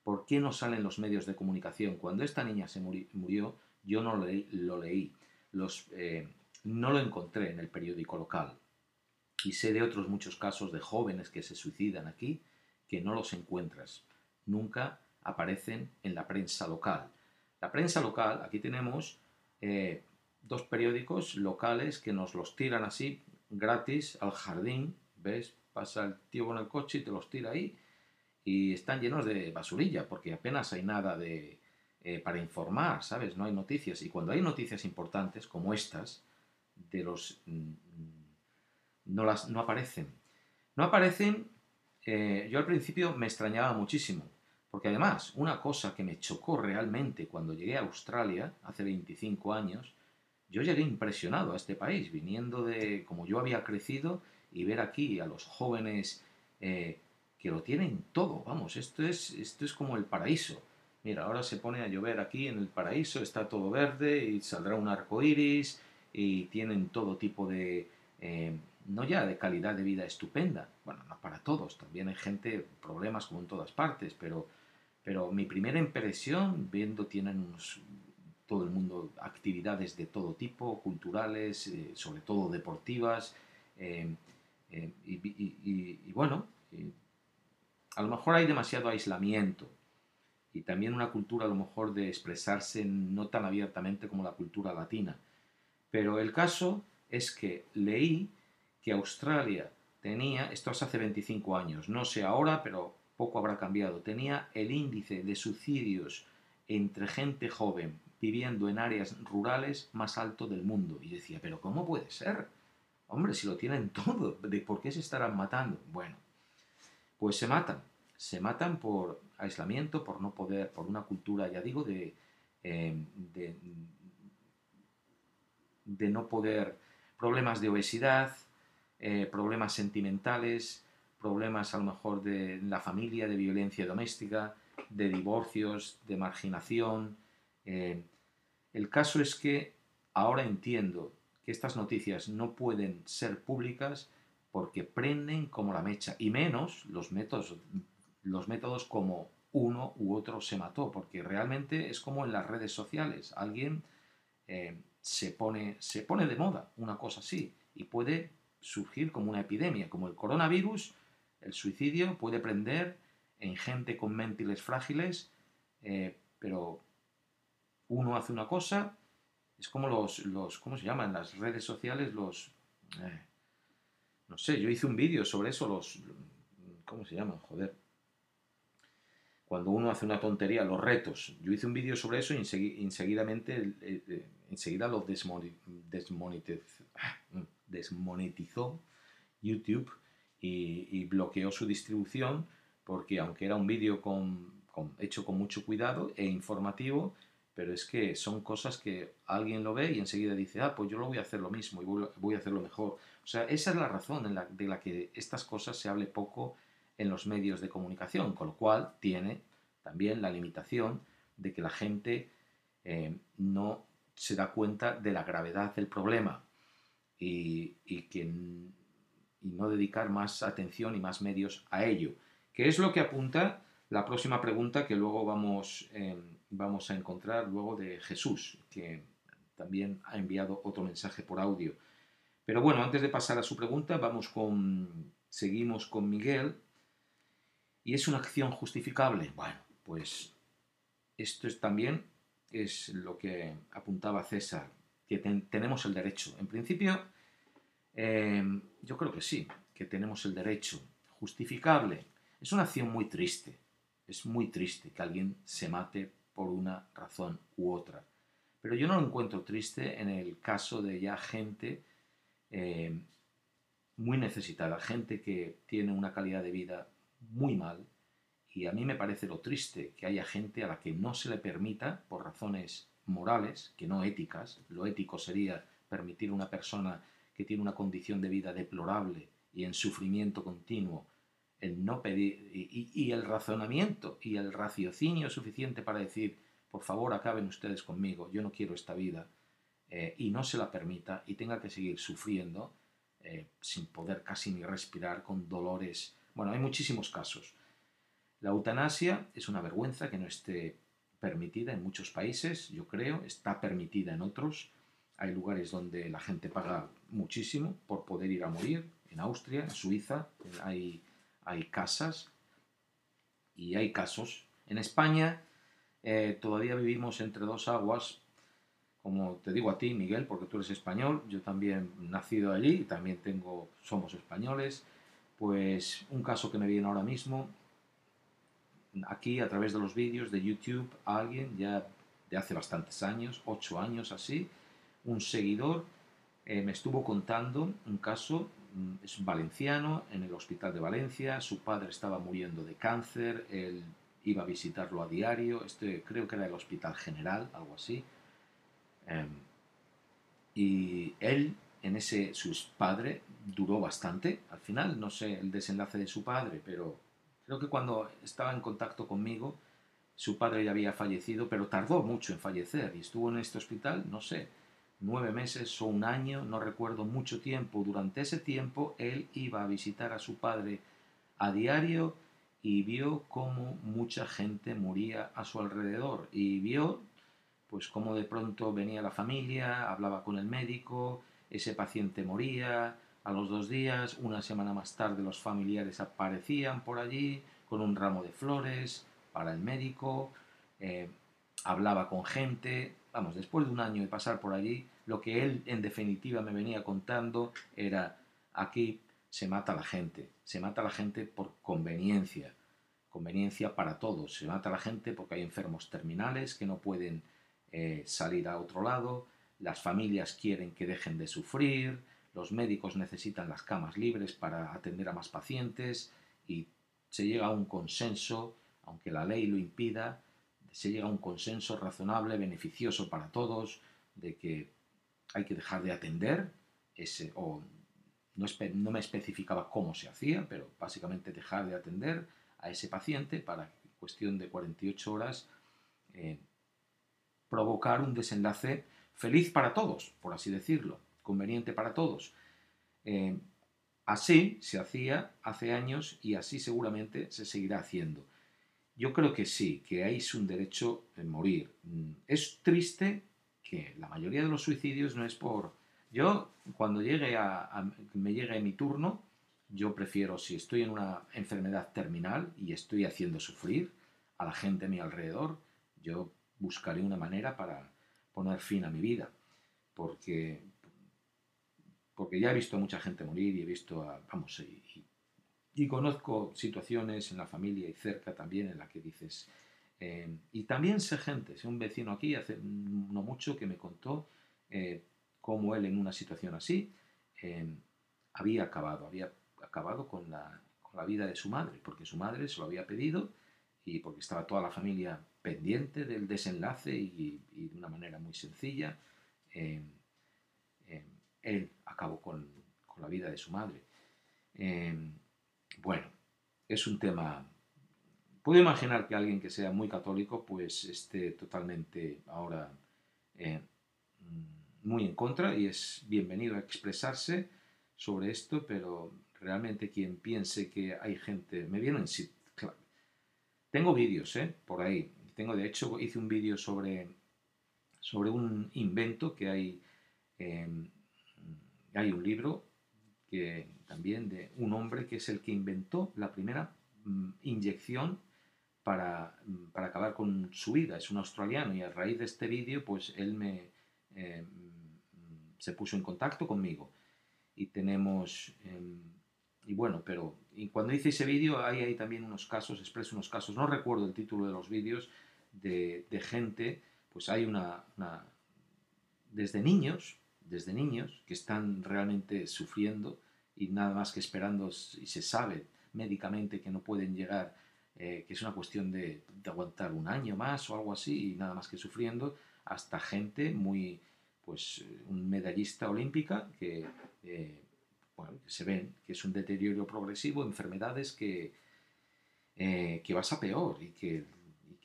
¿Por qué no salen los medios de comunicación? Cuando esta niña se murió, yo no lo leí, Los, eh, no lo encontré en el periódico local. Y sé de otros muchos casos de jóvenes que se suicidan aquí que no los encuentras. Nunca aparecen en la prensa local. La prensa local, aquí tenemos eh, dos periódicos locales que nos los tiran así gratis al jardín, ¿ves? Pasa el tío con el coche y te los tira ahí y están llenos de basurilla porque apenas hay nada de, eh, para informar, ¿sabes? No hay noticias y cuando hay noticias importantes como estas, de los... Mm, no, las, no aparecen. No aparecen, eh, yo al principio me extrañaba muchísimo, porque además una cosa que me chocó realmente cuando llegué a Australia, hace 25 años, yo llegué impresionado a este país, viniendo de como yo había crecido y ver aquí a los jóvenes eh, que lo tienen todo, vamos, esto es, esto es como el paraíso. Mira, ahora se pone a llover aquí en el paraíso, está todo verde y saldrá un arco iris y tienen todo tipo de, eh, no ya de calidad de vida estupenda, bueno, no para todos, también hay gente, problemas como en todas partes, pero, pero mi primera impresión, viendo tienen todo el mundo actividades de todo tipo, culturales, eh, sobre todo deportivas, eh, y, bueno, a lo mejor hay demasiado aislamiento y también una cultura a lo mejor de expresarse no tan abiertamente como la cultura latina. Pero el caso es que leí que Australia tenía, esto es hace 25 años, no sé ahora, pero poco habrá cambiado, tenía el índice de suicidios entre gente joven viviendo en áreas rurales más alto del mundo. Y decía, pero ¿cómo puede ser? Hombre, si lo tienen [LAUGHS] todo, ¿de por qué se estarán matando? Bueno, pues se matan. Se matan por aislamiento, por no poder, por una cultura, ya digo, de, eh, de, no poder, problemas de obesidad, eh, problemas sentimentales, problemas a lo mejor de la familia, de violencia doméstica, de divorcios, de marginación. Eh, el caso es que ahora entiendo que estas noticias no pueden ser públicas porque prenden como la mecha, y menos los métodos, los métodos como uno u otro se mató, porque realmente es como en las redes sociales, alguien eh, se, pone, se pone de moda una cosa así y puede surgir como una epidemia, como el coronavirus, el suicidio puede prender en gente con mentiles frágiles, eh, pero uno hace una cosa, es como los, los ¿cómo se llaman? Las redes sociales, los... Eh, no sé, yo hice un vídeo sobre eso, los... ¿Cómo se llaman? Joder. Cuando uno hace una tontería, los retos. Yo hice un vídeo sobre eso y enseguidamente, eh, enseguida los desmonetizó desmonetizó YouTube y, bloqueó su distribución porque aunque era un vídeo hecho con mucho cuidado e informativo, pero es que son cosas que alguien lo ve y enseguida dice, ah, pues yo lo voy a hacer lo mismo y voy, a hacerlo mejor. O sea, esa es la razón de la que estas cosas se hable poco en los medios de comunicación, con lo cual tiene también la limitación de que la gente eh, no se da cuenta de la gravedad del problema y, y no dedicar más atención y más medios a ello. ¿Qué es lo que apunta la próxima pregunta que luego vamos, em, vamos a encontrar luego de Jesús, que también ha enviado otro mensaje por audio. Pero bueno, antes de pasar a su pregunta, vamos con, seguimos con Miguel. ¿Y es una acción justificable? Bueno, pues esto es también es lo que apuntaba César, que tenemos el derecho. En principio, em, yo creo que sí, que tenemos el derecho. Justificable. Es una acción muy triste. Es muy triste que alguien se mate por una razón u otra. Pero yo no lo encuentro triste en el caso de ya gente em, muy necesitada, gente que tiene una calidad de vida muy mal. Y a mí me parece lo triste que haya gente a la que no se le permita, por razones morales, que no éticas. Lo ético sería permitir a una persona que tiene una condición de vida deplorable y en sufrimiento continuo, el no pedir y, el razonamiento y el raciocinio suficiente para decir, por favor, acaben ustedes conmigo, yo no quiero esta vida, eh, y no se la permita y tenga que seguir sufriendo eh, sin poder casi ni respirar, con dolores. Bueno, hay muchísimos casos. La eutanasia es una vergüenza que no esté permitida en muchos países, yo creo, está permitida en otros. Hay lugares donde la gente paga muchísimo por poder ir a morir, en Austria, en Suiza, hay, hay casas y hay casos. En España eh, todavía vivimos entre dos aguas como te digo a ti, Miguel, porque tú eres español, yo también nacido allí, también tengo, somos españoles, pues un caso que me viene ahora mismo, aquí a través de los vídeos de YouTube, alguien ya de hace bastantes años, ocho años así, un seguidor eh, me estuvo contando un caso, es valenciano, en el hospital de Valencia, su padre estaba muriendo de cáncer, él iba a visitarlo a diario, este creo que era el Hospital General, algo así, Em, y él, en ese, su padre, duró bastante. Al final, no sé el desenlace de su padre, pero creo que cuando estaba en contacto conmigo, su padre ya había fallecido, pero tardó mucho en fallecer y estuvo en este hospital, no sé, nueve meses o un año, no recuerdo mucho tiempo. Durante ese tiempo, él iba a visitar a su padre a diario y vio cómo mucha gente moría a su alrededor y vio pues como de pronto venía la familia, hablaba con el médico, ese paciente moría, a los dos días, una semana más tarde los familiares aparecían por allí con un ramo de flores para el médico, eh, hablaba con gente, vamos, después de un año de pasar por allí, lo que él en definitiva me venía contando era aquí se mata la gente, se mata la gente por conveniencia, conveniencia para todos, se mata la gente porque hay enfermos terminales que no pueden eh, salir a otro lado, las familias quieren que dejen de sufrir, los médicos necesitan las camas libres para atender a más pacientes y se llega a un consenso, aunque la ley lo impida, se llega a un consenso razonable, beneficioso para todos, de que hay que dejar de atender ese, o no, me especificaba cómo se hacía, pero básicamente dejar de atender a ese paciente para cuestión de 48 horas eh, provocar un desenlace feliz para todos, por así decirlo, conveniente para todos. Eh, así se hacía hace años y así seguramente se seguirá haciendo. Yo creo que sí, que hay un derecho a morir. Mm, es triste que la mayoría de los suicidios no es por... Yo, cuando llegue a, me llegue mi turno, yo prefiero, si estoy en una enfermedad terminal y estoy haciendo sufrir a la gente a mi alrededor, yo buscaré una manera para poner fin a mi vida, porque, porque ya he visto a mucha gente morir y he visto a, vamos, y, y conozco situaciones en la familia y cerca también en la que dices, eh, y también sé gente, sé un vecino aquí hace no mucho que me contó eh, cómo él en una situación así eh, había acabado, había acabado con la, con la vida de su madre, porque su madre se lo había pedido y porque estaba toda la familia pendiente del desenlace y, de una manera muy sencilla, él acabó con, la vida de su madre. Bueno, es un tema... Puedo imaginar que alguien que sea muy católico pues esté totalmente ahora muy en contra y es bienvenido a expresarse sobre esto, pero realmente quien piense que hay gente, me vienen, tengo vídeos ¿eh? por ahí, tengo, de hecho, hice un vídeo sobre, sobre un invento que hay, em, hay un libro que también de un hombre que es el que inventó la primera mm, inyección para, mm, para, acabar con su vida. Es un australiano y a raíz de este vídeo, pues él me em, se puso en contacto conmigo y tenemos em, y bueno, pero cuando hice ese vídeo hay, hay también unos casos, expreso unos casos, no recuerdo el título de los vídeos, de, gente, pues hay una, desde niños, desde niños que están realmente sufriendo y nada más que esperando y se sabe médicamente que no pueden llegar, eh, que es una cuestión de, aguantar un año más o algo así y nada más que sufriendo, hasta gente muy, pues un medallista olímpica que, eh, bueno, que se ven que es un deterioro progresivo, enfermedades que, eh, que vas a peor y que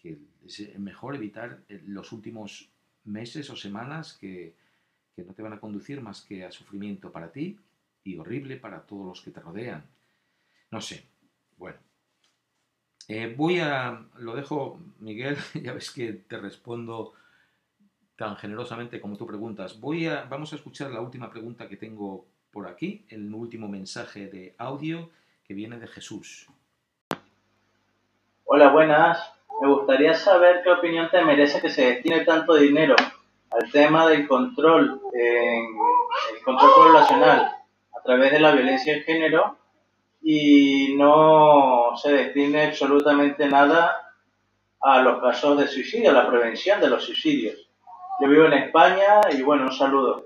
que es mejor evitar eh, los últimos meses o semanas que, no te van a conducir más que a sufrimiento para ti y horrible para todos los que te rodean. No sé, bueno. Eh, voy a, lo dejo, Miguel, [LAUGHS] ya ves que te respondo tan generosamente como tú preguntas. Voy a, vamos a escuchar la última pregunta que tengo por aquí, el último mensaje de audio que viene de Jesús. Hola, buenas. Me gustaría saber qué opinión te merece que se destine tanto dinero al tema del control, el control poblacional a través de la violencia de género y no se destine absolutamente nada a los casos de suicidio, a la prevención de los suicidios. Yo vivo en España y bueno, un saludo.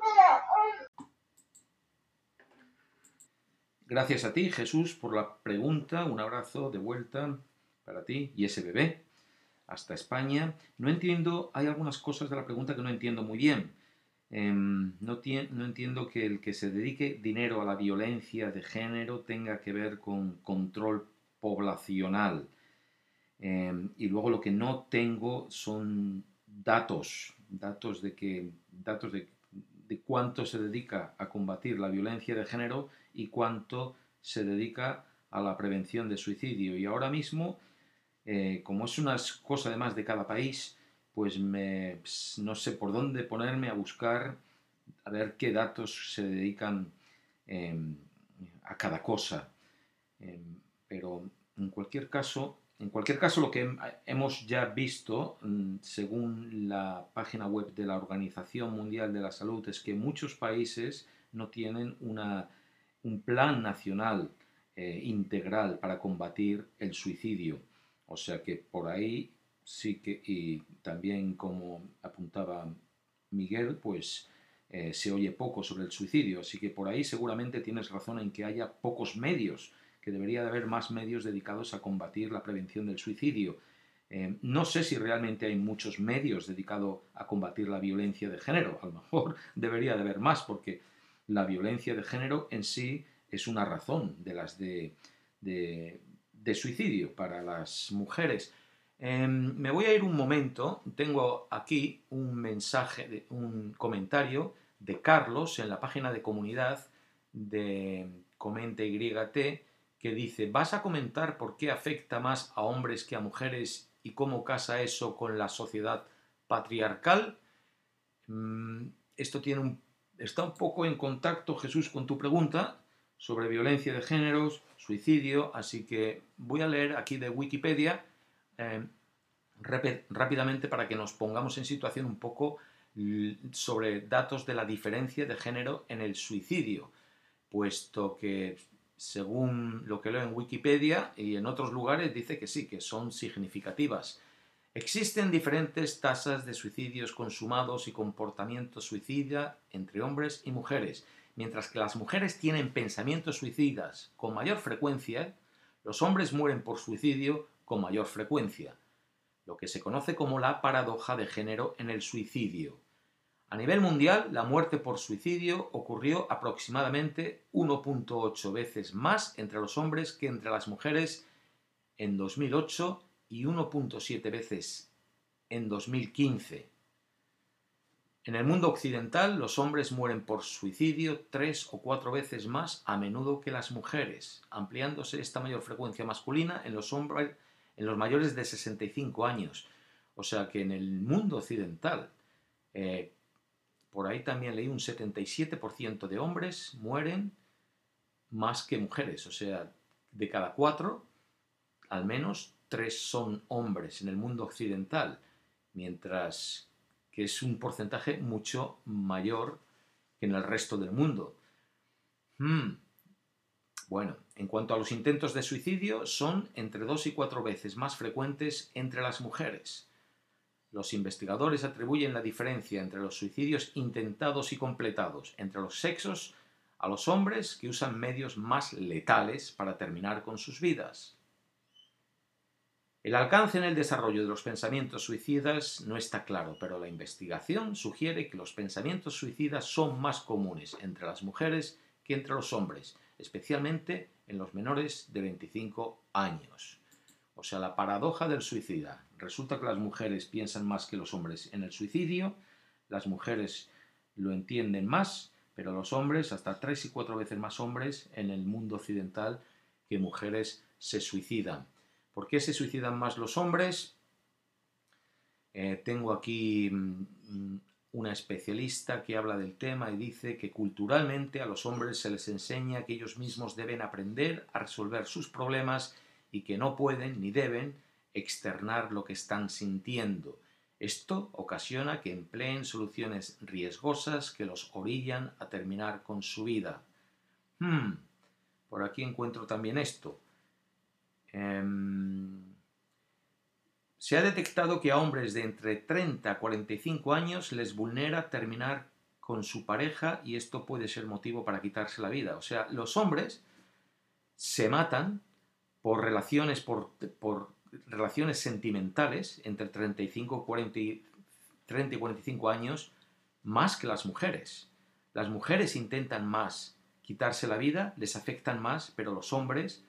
Gracias a ti, Jesús, por la pregunta. Un abrazo de vuelta para ti y ese bebé hasta España. No entiendo, hay algunas cosas de la pregunta que no entiendo muy bien. Em, no, no, entiendo que el que se dedique dinero a la violencia de género tenga que ver con control poblacional. Em, y luego lo que no tengo son datos, datos de que, datos de, cuánto se dedica a combatir la violencia de género y cuánto se dedica a la prevención de suicidio. Y ahora mismo eh, como es una cosa además de cada país, pues me, no sé por dónde ponerme a buscar, a ver qué datos se dedican em, a cada cosa. Pero en cualquier caso, en cualquier caso, lo que hemos ya visto, mm, según la página web de la Organización Mundial de la Salud, es que muchos países no tienen una, un plan nacional eh, integral para combatir el suicidio. O sea que por ahí sí que, y también como apuntaba Miguel, pues eh, se oye poco sobre el suicidio. Así que por ahí seguramente tienes razón en que haya pocos medios, que debería de haber más medios dedicados a combatir la prevención del suicidio. Eh, no sé si realmente hay muchos medios dedicados a combatir la violencia de género. A lo mejor [LAUGHS] debería de haber más, porque la violencia de género en sí es una razón de las de, de suicidio para las mujeres. Em, me voy a ir un momento, tengo aquí un mensaje, un comentario de Carlos en la página de comunidad de Comenta YT que dice, ¿vas a comentar por qué afecta más a hombres que a mujeres y cómo casa eso con la sociedad patriarcal? Mm, esto tiene un, está un poco en contacto, Jesús, con tu pregunta sobre violencia de géneros, suicidio, así que voy a leer aquí de Wikipedia eh, rápidamente para que nos pongamos en situación un poco sobre datos de la diferencia de género en el suicidio, puesto que según lo que leo en Wikipedia y en otros lugares dice que sí, que son significativas. Existen diferentes tasas de suicidios consumados y comportamiento suicida entre hombres y mujeres Mientras que las mujeres tienen pensamientos suicidas con mayor frecuencia, los hombres mueren por suicidio con mayor frecuencia, lo que se conoce como la paradoja de género en el suicidio. A nivel mundial, la muerte por suicidio ocurrió aproximadamente 1.8 veces más entre los hombres que entre las mujeres en 2008 y 1.7 veces en 2015. En el mundo occidental, los hombres mueren por suicidio tres o cuatro veces más a menudo que las mujeres, ampliándose esta mayor frecuencia masculina en los hombres en los mayores de 65 años. O sea que en el mundo occidental, eh, por ahí también leí un 77% de hombres mueren más que mujeres. O sea, de cada cuatro, al menos tres son hombres en el mundo occidental, mientras que es un porcentaje mucho mayor que en el resto del mundo. Hmm. Bueno, en cuanto a los intentos de suicidio, son entre dos y cuatro veces más frecuentes entre las mujeres. Los investigadores atribuyen la diferencia entre los suicidios intentados y completados entre los sexos a los hombres que usan medios más letales para terminar con sus vidas. El alcance en el desarrollo de los pensamientos suicidas no está claro, pero la investigación sugiere que los pensamientos suicidas son más comunes entre las mujeres que entre los hombres, especialmente en los menores de 25 años. O sea, la paradoja del suicida. Resulta que las mujeres piensan más que los hombres en el suicidio, las mujeres lo entienden más, pero los hombres, hasta tres y cuatro veces más hombres en el mundo occidental que mujeres se suicidan. ¿Por qué se suicidan más los hombres? Eh, tengo aquí mm, una especialista que habla del tema y dice que culturalmente a los hombres se les enseña que ellos mismos deben aprender a resolver sus problemas y que no pueden ni deben externar lo que están sintiendo. Esto ocasiona que empleen soluciones riesgosas que los orillan a terminar con su vida. Hmm, por aquí encuentro también esto. Em, se ha detectado que a hombres de entre 30 a 45 años les vulnera terminar con su pareja y esto puede ser motivo para quitarse la vida. O sea, los hombres se matan por relaciones, por, relaciones sentimentales entre 35 40 y 30 y 45 años más que las mujeres. Las mujeres intentan más quitarse la vida, les afectan más, pero los hombres,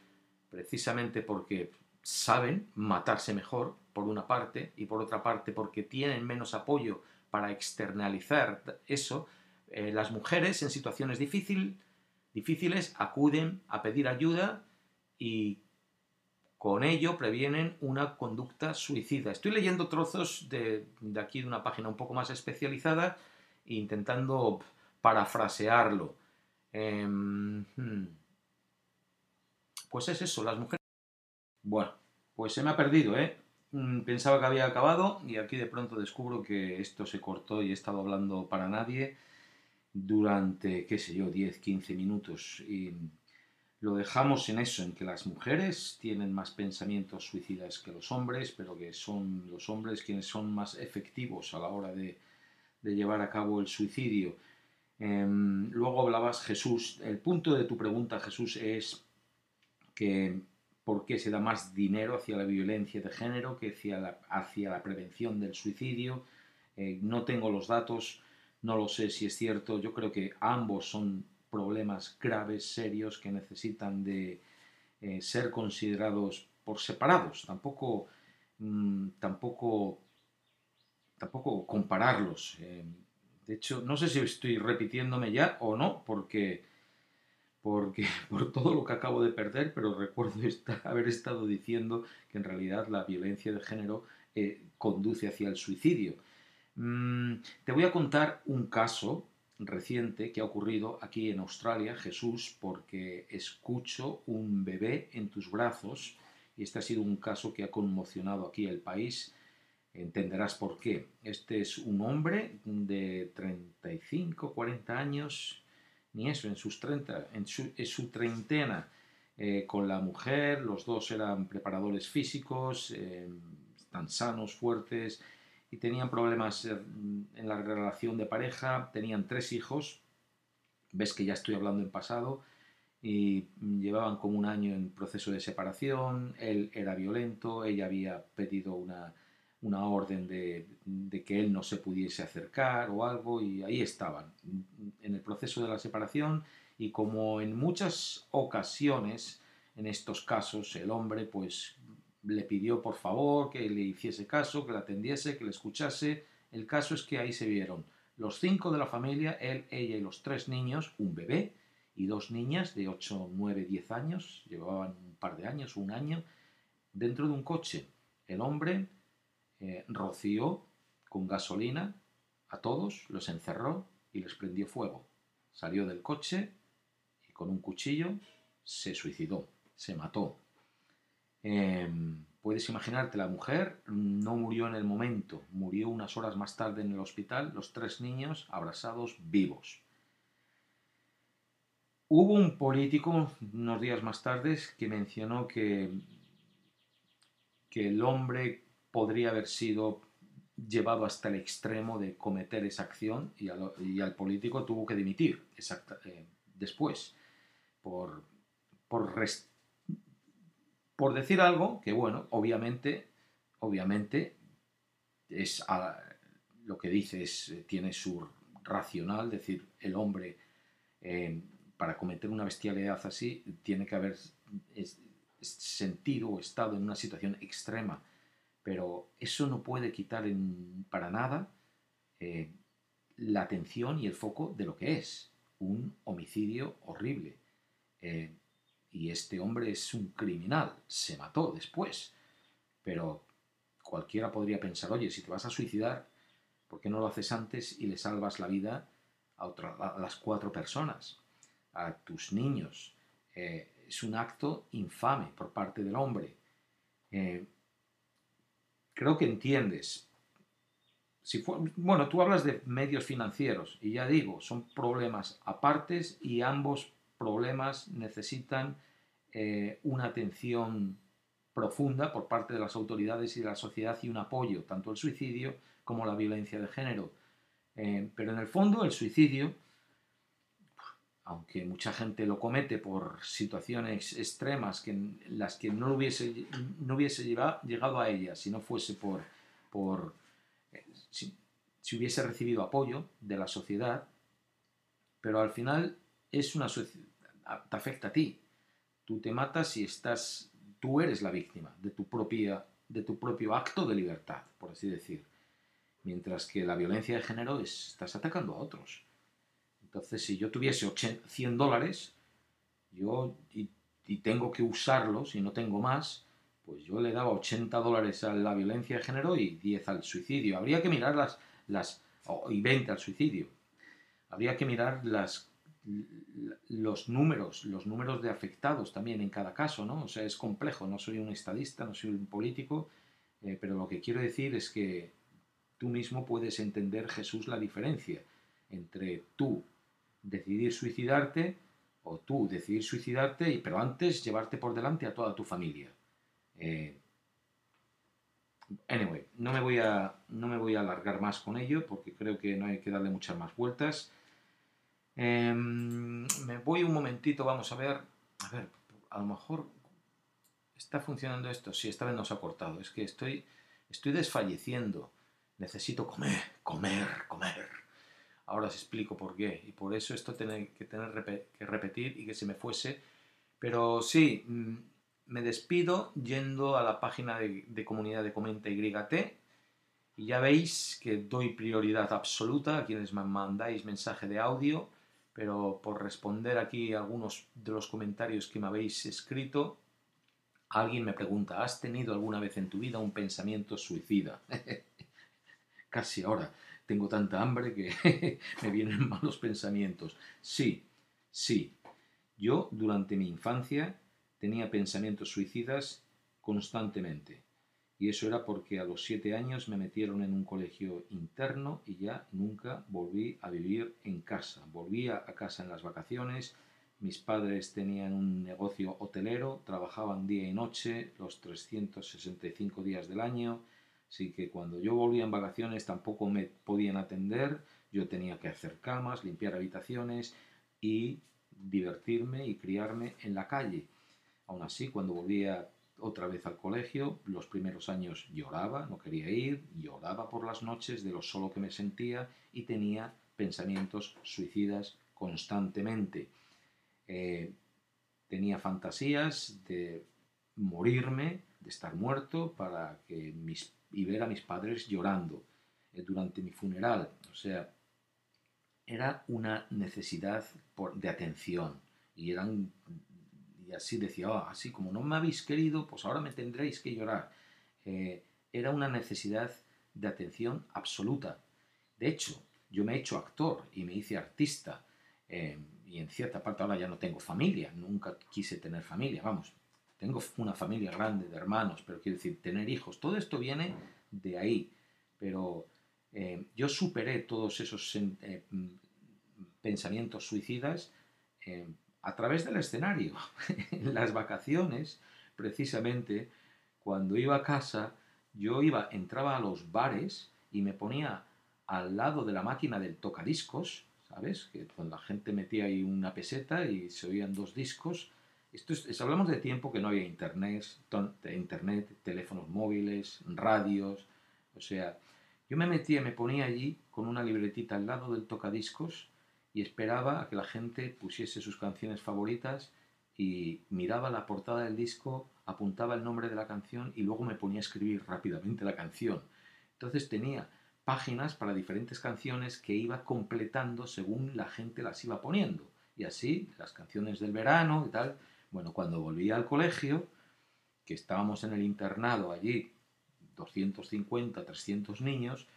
precisamente porque saben matarse mejor, por una parte, y por otra parte porque tienen menos apoyo para externalizar eso, eh, las mujeres en situaciones difícil, difíciles acuden a pedir ayuda y con ello previenen una conducta suicida. Estoy leyendo trozos de, aquí de una página un poco más especializada intentando parafrasearlo. Em, hmm. Pues es eso, las mujeres... Bueno, pues se me ha perdido, ¿eh? Mm, pensaba que había acabado y aquí de pronto descubro que esto se cortó y he estado hablando para nadie durante, qué sé yo, 10, 15 minutos. Lo dejamos en eso, en que las mujeres tienen más pensamientos suicidas que los hombres, pero que son los hombres quienes son más efectivos a la hora de, llevar a cabo el suicidio. Em, luego hablabas Jesús. El punto de tu pregunta, Jesús, es que por qué se da más dinero hacia la violencia de género que hacia la, prevención del suicidio. Eh, no tengo los datos, no lo sé si es cierto. Yo creo que ambos son problemas graves, serios, que necesitan de eh, ser considerados por separados, tampoco, mm, tampoco, tampoco compararlos. Eh, de hecho, no sé si estoy repitiéndome ya o no, porque, porque [LAUGHS] por todo lo que acabo de perder, pero recuerdo [LAUGHS] haber estado diciendo que en realidad la violencia de género eh, conduce hacia el suicidio. Mm, te voy a contar un caso reciente que ha ocurrido aquí en Australia, Jesús, porque escucho un bebé en tus brazos y este ha sido un caso que ha conmocionado aquí el país. Entenderás por qué. Este es un hombre de 35, 40 años, ni eso, en sus 30, en su, treintena, eh, con la mujer, los dos eran preparadores físicos, eh, tan sanos, fuertes, y tenían problemas eh, en la relación de pareja, tenían tres hijos, ves que ya estoy hablando en pasado, y llevaban como un año en proceso de separación, él era violento, ella había pedido una, orden de, de, que él no se pudiese acercar o algo, y ahí estaban, en el proceso de la separación, y como en muchas ocasiones, en estos casos, el hombre pues le pidió por favor que le hiciese caso, que la atendiese, que le escuchase. El caso es que ahí se vieron los cinco de la familia, él, ella y los tres niños, un bebé y dos niñas de 8, 9, 10 años, llevaban un par de años, un año, dentro de un coche. El hombre eh, roció con gasolina a todos, los encerró y les prendió fuego. Salió del coche y con un cuchillo se suicidó, se mató. Em, puedes imaginarte, la mujer no murió en el momento, murió unas horas más tarde en el hospital, los tres niños abrazados vivos. Hubo un político unos días más tarde que mencionó que, que el hombre podría haber sido llevado hasta el extremo de cometer esa acción y, al, político tuvo que dimitir eh, después por, por por decir algo que, bueno, obviamente, obviamente, es lo que dice es, tiene su racional, decir, el hombre eh, para cometer una bestialidad así tiene que haber sentido o estado en una situación extrema, pero eso no puede quitar para nada eh, la atención y el foco de lo que es un homicidio horrible. Eh, y este hombre es un criminal, se mató después. Pero cualquiera podría pensar, oye, si te vas a suicidar, ¿por qué no lo haces antes y le salvas la vida a, las cuatro personas, a tus niños? Eh, es un acto infame por parte del hombre. Eh, creo que entiendes si fue- bueno, tú hablas de medios financieros y ya digo, son problemas apartes y ambos problemas necesitan eh, una atención profunda por parte de las autoridades y de la sociedad y un apoyo, tanto el suicidio como la violencia de género. Eh, pero en el fondo el suicidio, aunque mucha gente lo comete por situaciones extremas que las que no hubiese, no hubiese llegado a ellas si no fuese por, por eh, si, si hubiese recibido apoyo de la sociedad, pero al final es una te afecta a ti. Tú te matas y estás, tú eres la víctima de tu propia, de tu propio acto de libertad, por así decir. Mientras que la violencia de género es, estás atacando a otros. Entonces, si yo tuviese 80 100 dólares, yo y, tengo que usarlos y no tengo más, pues yo le daba 80 dólares a la violencia de género y 10 al suicidio. Habría que mirar las, las y 20 al suicidio. Habría que mirar las, los números, los números de afectados también en cada caso, ¿no? O sea, es complejo. No soy un estadista, no soy un político, eh, pero lo que quiero decir es que tú mismo puedes entender, Jesús, la diferencia entre tú decidir suicidarte o tú decidir suicidarte, y, pero antes llevarte por delante a toda tu familia. Eh, anyway, no me, voy a, no me voy a alargar más con ello porque creo que no hay que darle muchas más vueltas. Em, me voy un momentito, vamos a ver. A ver, a lo mejor está funcionando esto. Sí, esta vez no se ha cortado. Es que estoy, estoy desfalleciendo. Necesito comer, comer, comer. Ahora os explico por qué. Y por eso esto tiene que tener que repetir y que se me fuese. Pero sí, mm, me despido yendo a la página de, de comunidad de Comenta YT. Y ya veis que doy prioridad absoluta a quienes me mandáis mensaje de audio. Pero por responder aquí algunos de los comentarios que me habéis escrito, alguien me pregunta, ¿has tenido alguna vez en tu vida un pensamiento suicida? [LAUGHS] Casi ahora tengo tanta hambre que [LAUGHS] me vienen malos pensamientos. Sí, sí. Yo durante mi infancia tenía pensamientos suicidas constantemente. Y eso era porque a los siete años me metieron en un colegio interno y ya nunca volví a vivir en casa. Volvía a casa en las vacaciones. Mis padres tenían un negocio hotelero, trabajaban día y noche los 365 días del año. Así que cuando yo volvía en vacaciones tampoco me podían atender. Yo tenía que hacer camas, limpiar habitaciones y divertirme y criarme en la calle. Aún así, cuando volvía otra vez al colegio, los primeros años lloraba, no quería ir, lloraba por las noches de lo solo que me sentía y tenía pensamientos suicidas constantemente. Eh, tenía fantasías de morirme, de estar muerto, para que mis, y ver a mis padres llorando eh, durante mi funeral. O sea, era una necesidad de atención y eran así decía, "Ah, así como no me habéis querido, pues ahora me tendréis que llorar. Eh, era una necesidad de atención absoluta. De hecho, yo me he hecho actor y me hice artista eh, y en cierta parte ahora ya no tengo familia, nunca quise tener familia, vamos, tengo una familia grande de hermanos, pero quiero decir, tener hijos, todo esto viene de ahí, pero eh, yo superé todos esos mm, pensamientos suicidas a través del escenario. [LAUGHS] en las vacaciones, precisamente, cuando iba a casa, yo iba, entraba a los bares y me ponía al lado de la máquina del tocadiscos, ¿sabes? Que cuando la gente metía ahí una peseta y se oían dos discos. Esto es, hablamos de tiempo que no había internet, ton- internet, teléfonos móviles, radios. O sea, yo me metía, me ponía allí con una libretita al lado del tocadiscos y esperaba a que la gente pusiese sus canciones favoritas y miraba la portada del disco, apuntaba el nombre de la canción y luego me ponía a escribir rápidamente la canción. Entonces tenía páginas para diferentes canciones que iba completando según la gente las iba poniendo. Y así, las canciones del verano y tal. Bueno, cuando volvía al colegio, que estábamos en el internado allí, 250, 300 niños,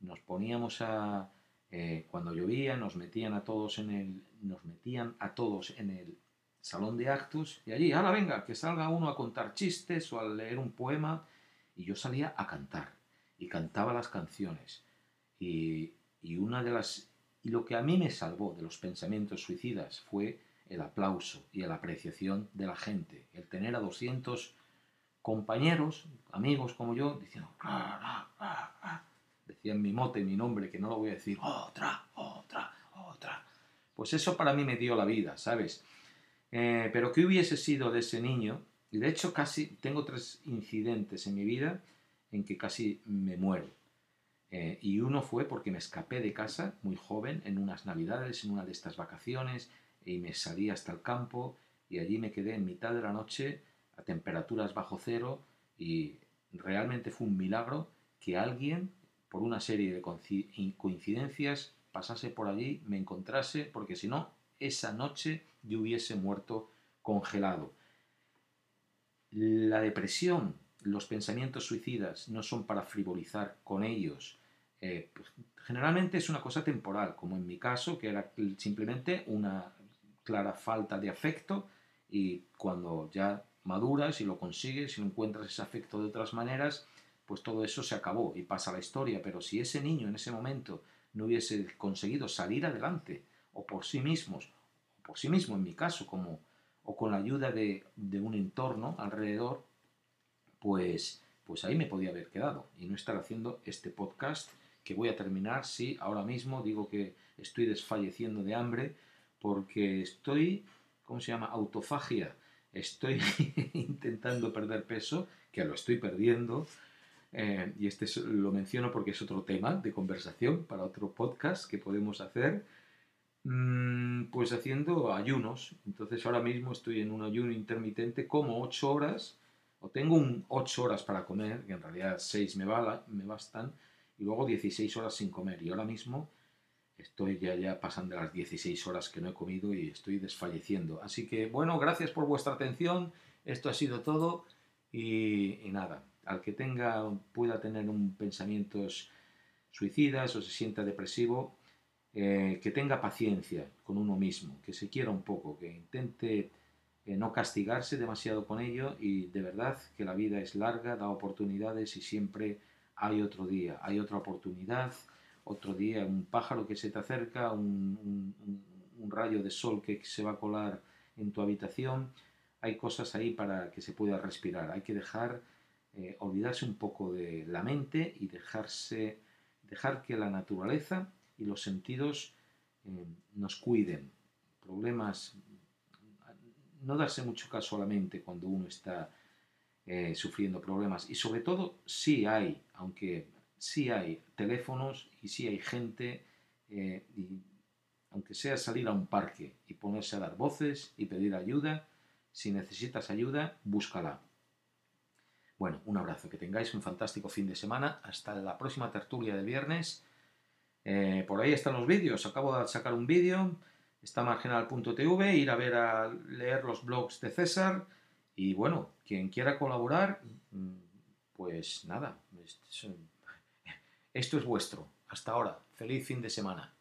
nos poníamos a, eh, cuando llovía, nos metían a todos en el, nos metían a todos en el salón de actos y allí, ahora venga, que salga uno a contar chistes o a leer un poema y yo salía a cantar y cantaba las canciones. Y, y una de las y lo que a mí me salvó de los pensamientos suicidas fue el aplauso y la apreciación de la gente, el tener a 200 compañeros, amigos como yo, diciendo, "Ah, ah, ah", decían mi mote, mi nombre, que no lo voy a decir, otra, otra, otra. Pues eso para mí me dio la vida, ¿sabes? Eh, pero ¿qué hubiese sido de ese niño? Y de hecho casi tengo tres incidentes en mi vida en que casi me muero. Eh, y uno fue porque me escapé de casa muy joven en unas navidades, en una de estas vacaciones, y me salí hasta el campo y allí me quedé en mitad de la noche a temperaturas bajo cero y realmente fue un milagro que alguien, por una serie de coincidencias, pasase por allí, me encontrase, porque si no, esa noche yo hubiese muerto congelado. La depresión, los pensamientos suicidas no son para frivolizar con ellos, eh, pues, generalmente es una cosa temporal, como en mi caso, que era simplemente una clara falta de afecto y cuando ya maduras y lo consigues y encuentras ese afecto de otras maneras, pues todo eso se acabó y pasa la historia. Pero si ese niño en ese momento no hubiese conseguido salir adelante, o por sí mismos, o por sí mismo en mi caso, como, o con la ayuda de, de un entorno alrededor, pues, pues ahí me podía haber quedado y no estar haciendo este podcast que voy a terminar, sí, ahora mismo digo que estoy desfalleciendo de hambre porque estoy, ¿cómo se llama? Autofagia. Estoy [LAUGHS] intentando perder peso, que lo estoy perdiendo, eh, y este lo menciono porque es otro tema de conversación para otro podcast que podemos hacer, mm, pues haciendo ayunos. Entonces ahora mismo estoy en un ayuno intermitente como 8 horas, o tengo un 8 horas para comer, que en realidad 6 me, me bastan, y luego 16 horas sin comer. Y ahora mismo estoy ya, ya pasando las 16 horas que no he comido y estoy desfalleciendo. Así que bueno, gracias por vuestra atención. Esto ha sido todo y, nada, al que tenga, pueda tener un pensamientos suicidas o se sienta depresivo, eh, que tenga paciencia con uno mismo, que se quiera un poco, que intente eh, no castigarse demasiado con ello y de verdad que la vida es larga, da oportunidades y siempre hay otro día, hay otra oportunidad, otro día un pájaro que se te acerca, un, rayo de sol que se va a colar en tu habitación. Hay cosas ahí para que se pueda respirar. Hay que dejar, eh, olvidarse un poco de la mente y dejarse, dejar que la naturaleza y los sentidos eh, nos cuiden. Problemas, no darse mucho caso a la mente cuando uno está eh, sufriendo problemas. Y sobre todo, sí hay, aunque sí hay teléfonos y sí hay gente, aunque sea salir a un parque y ponerse a dar voces y pedir ayuda, si necesitas ayuda, búscala. Bueno, un abrazo, que tengáis un fantástico fin de semana. Hasta la próxima tertulia de viernes. Eh, por ahí están los vídeos. Acabo de sacar un vídeo. Está marginal.tv. Ir a ver a leer los blogs de César. Y bueno, quien quiera colaborar, mm, pues nada, esto es [LAUGHS] vuestro. Hasta ahora. Feliz fin de semana.